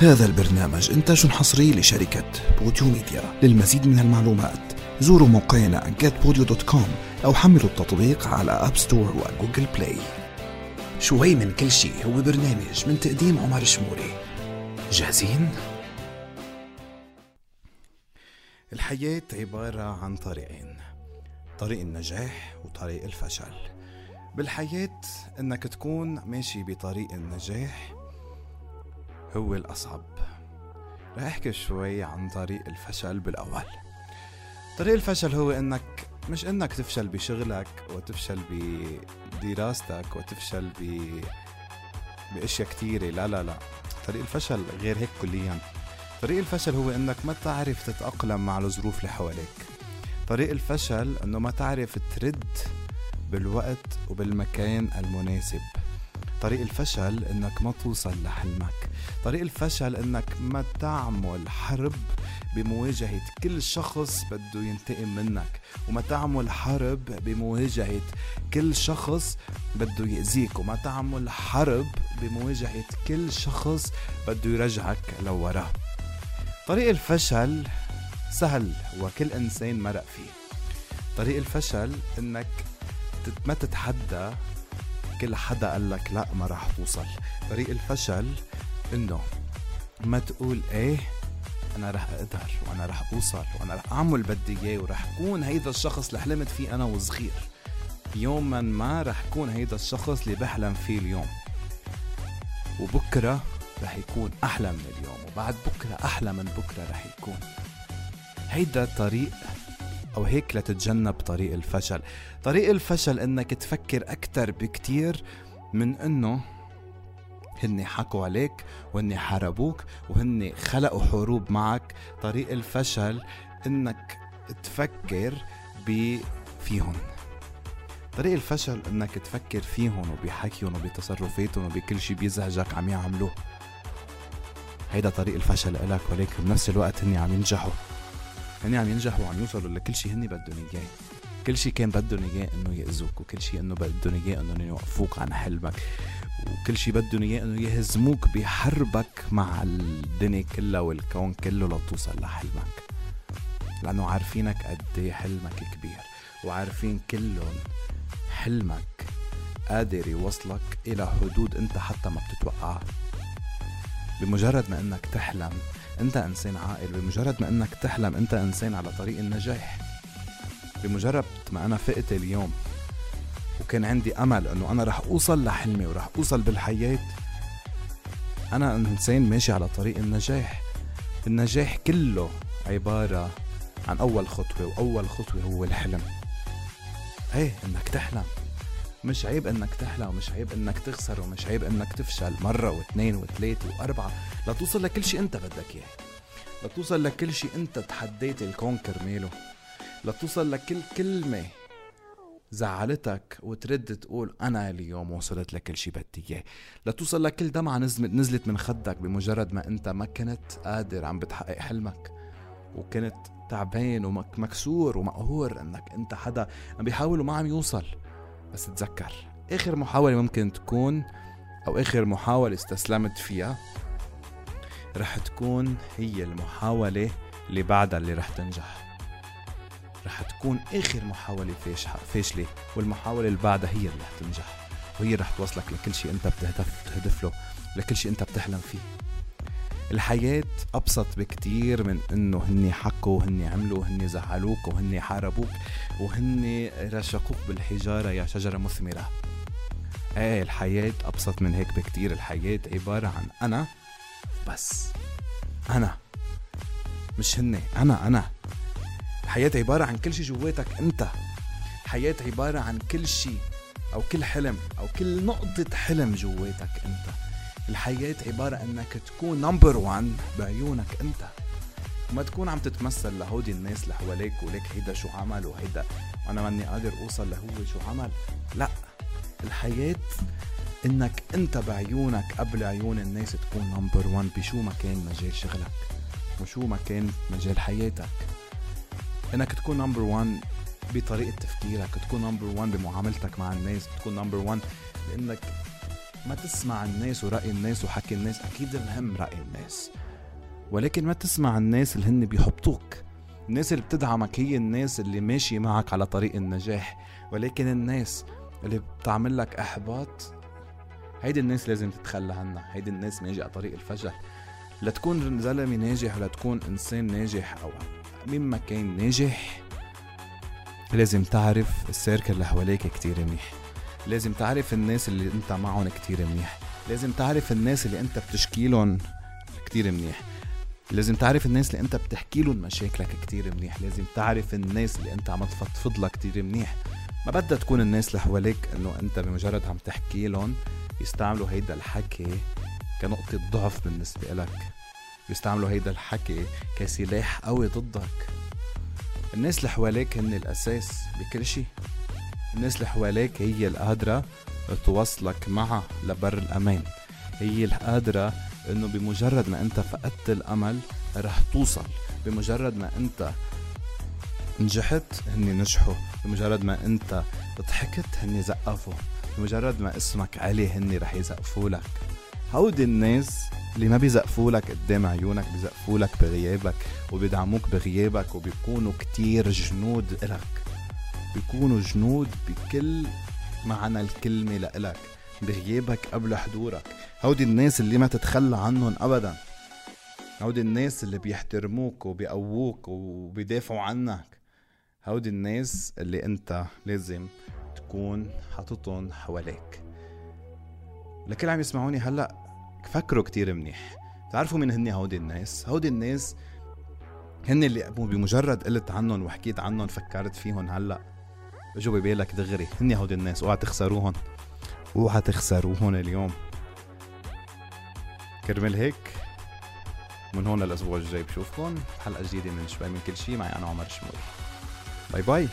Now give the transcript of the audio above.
هذا البرنامج إنتاج حصري لشركة Podeo Media. للمزيد من المعلومات زوروا موقعنا getpodeo.com أو حملوا التطبيق على App Store و Google Play شوي من كل شيء هو برنامج من تقديم عمر شموري. جاهزين؟ الحياة عبارة عن طريقين طريق النجاح وطريق الفشل. بالحياة إنك تكون ماشي بطريق النجاح هو الأصعب. رح أحكي شوي عن طريق الفشل بالأول. طريق الفشل هو إنك مش إنك تفشل بشغلك وتفشل بدراستك وتفشل ب بأشياء كتيرة. لا لا لا. طريق الفشل غير هيك كليا. طريق الفشل هو إنك ما تعرف تتأقلم مع الظروف اللي حواليك. طريق الفشل إنه ما تعرف ترد بالوقت وبالمكان المناسب. طريق الفشل إنك ما توصل لحلمك. طريق الفشل إنك ما تعمل حرب بمواجهة كل شخص بده ينتقم منك وما تعمل حرب بمواجهة كل شخص بده يأذيك وما تعمل حرب بمواجهة كل شخص بده يرجعك لورا. طريق الفشل سهل وكل إنسان مرق فيه. طريق الفشل إنك ما تتحدى كل حدا قال لك لا ما راح توصل. طريق الفشل إنه ما تقول إيه أنا رح أقدر وأنا رح أوصل وأنا رح أعمل بدي إياه ورح أكون هيدا الشخص اللي حلمت فيه أنا وصغير. يوما ما رح يكون هيدا الشخص اللي بحلم فيه اليوم. وبكرة رح يكون أحلى من اليوم وبعد بكرة أحلى من بكرة رح يكون. هيدا طريق أو هيك لتتجنب طريق الفشل. طريق الفشل إنك تفكر أكتر بكتير من إنه هن حكوا عليك وهن حاربوك وهن خلقوا حروب معك. طريق الفشل إنك تفكر فيهم طريق الفشل إنك تفكر فيهم وبحكيهم وبتصرفاتهم وبكل شيء بيزعجك عم يعملوه. هيدا طريق الفشل إلك ولكن بنفس الوقت هني عم ينجحوا. هن عم ينجحوا وعم يوصلوا لكل شيء هن بدهم إياه. كل شيء كان بدهم إياه إنه يأذوك وكل شيء إنه بدهم إياه إنه يوقفوك عن حلمك وكل شيء بدهم إياه إنه يهزموك بحربك مع الدنيا كلها والكون كله لتوصل لحلمك. لأنه عارفينك قد إيه حلمك كبير وعارفين كلهم حلمك قادر يوصلك إلى حدود أنت حتى ما بتتوقعها. بمجرد ما إنك تحلم أنت إنسان عاقل بمجرد ما إنك تحلم أنت إنسان على طريق النجاح. بمجرد ما أنا فقت اليوم وكان عندي أمل إنه أنا رح أوصل لحلمي ورح أوصل بالحياة أنا إنسان ماشي على طريق النجاح. النجاح كله عبارة عن أول خطوة وأول خطوة هو الحلم. إيه إنك تحلم. مش عيب إنك تحلم ومش عيب إنك تخسر ومش عيب إنك تفشل مرة واثنين وثلاثة وأربعة. لتوصل لكل شيء أنت بدك إياه. لتوصل لكل شيء أنت تحديت الكون كرماله لتوصل لكل كلمة زعلتك وترد تقول أنا اليوم وصلت لكل شيء بدي إياه. لتوصل لكل دمعة نزلت من خدك بمجرد ما أنت ما كنت قادر عم بتحقق حلمك. وكنت تعبان ومكسور ومقهور إنك أنت حدا عم بيحاول وما عم يوصل. بس تذكر آخر محاولة ممكن تكون أو آخر محاولة استسلمت فيها رح تكون هي المحاولة اللي بعدها اللي رح تنجح. رح تكون آخر محاولة فاشلة والمحاولة اللي بعدها هي اللي رح تنجح وهي رح توصلك لكل شيء أنت بتهدف تهدف له لكل شيء أنت بتحلم فيه. الحياة أبسط بكتير من إنه هني حكوا وهني عملوا وهني زعلوك وهني حاربوك وهني رشقوك بالحجارة يا شجرة مثمرة. إيه الحياة أبسط من هيك بكتير. الحياة عبارة عن أنا بس. أنا. مش هني. أنا أنا. الحياة عبارة عن كل شي جواتك أنت. الحياة عبارة عن كل شي أو كل حلم أو كل نقطة حلم جواتك أنت. الحياة عبارة أنك تكون نمبر وان بعيونك أنت. وما تكون عم تتمثل لهودي الناس اللي حواليك وليك هيدا شو عمل وهيدا وأنا ماني قادر أوصل لهو شو عمل. لا الحياة إنك أنت بعيونك قبل عيون الناس تكون number one بشو ما كان مجال شغلك وشو ما كان مجال حياتك. إنك تكون number one بطريقة تفكيرك تكون number one بمعاملتك مع الناس تكون number one لانك ما تسمع الناس ورأي الناس وحكي الناس أكيد مهم رأي الناس. ولكن ما تسمع الناس اللي هن بيحبطوك. الناس اللي بتدعمك هي الناس اللي ماشي معك على طريق النجاح. ولكن الناس اللي بتعمل لك إحباط هيدي الناس لازم تتخلى عنها. هيدي الناس ماشي على طريق الفشل. لتكون زلمة ناجح ولا تكون إنسان ناجح أو مين ما كان ناجح لازم تعرف السيركل اللي حواليك كتير منيح. لازم تعرف الناس اللي انت معهم كتير منيح. لازم تعرف الناس اللي انت بتشكيلهم كتير منيح. لازم تعرف الناس اللي انت بتحكي لهم مشاكلك كتير منيح. لازم تعرف الناس اللي انت عم تفضفض لها كتير منيح. ما بدها تكون الناس اللي حواليك انه انت بمجرد عم تحكي لهم يستعملوا هيدا الحكي كنقطة ضعف بالنسبة لك. يستعملوا هيدا الحكي كسلاح قوي ضدك. الناس اللي حواليك هن الأساس بكل شي الناس اللي حواليك هي القادرة توصلك معها لبر الأمان. هي القادرة إنه بمجرد ما أنت فقدت الأمل رح توصل. بمجرد ما أنت نجحت هني نجحوا. بمجرد ما أنت ضحكت هني زقفوا. بمجرد ما اسمك علي هني رح يزقفوا لك. هودي الناس اللي ما بيزقفوا لك قدام عيونك بيزقفوا لك بغيابك وبيدعموك بغيابك وبيكونوا كتير جنود إلك. بيكونوا جنود بكل معنى الكلمة لإلك بغيابك قبل حضورك. هودي الناس اللي ما تتخلى عنهم أبدا. هودي الناس اللي بيحترموك وبيقووك وبيدافعوا عنك. هودي الناس اللي أنت لازم تكون حاططهم حواليك. لكل عم يسمعوني هلأ فكروا كتير منيح. تعرفوا مين هني هودي الناس؟ هودي الناس هن اللي بمجرد قلت عنهم وحكيت عنهم فكرت فيهم هلأ. اجوا ببالك دغري هني هودي الناس اوعى تخسروهم اوعى تخسروهم اليوم. كرمال هيك من هون للأسبوع الجاي بشوفكم حلقة جديدة من شوي من كل شيء معي أنا عمر شمول. bye bye.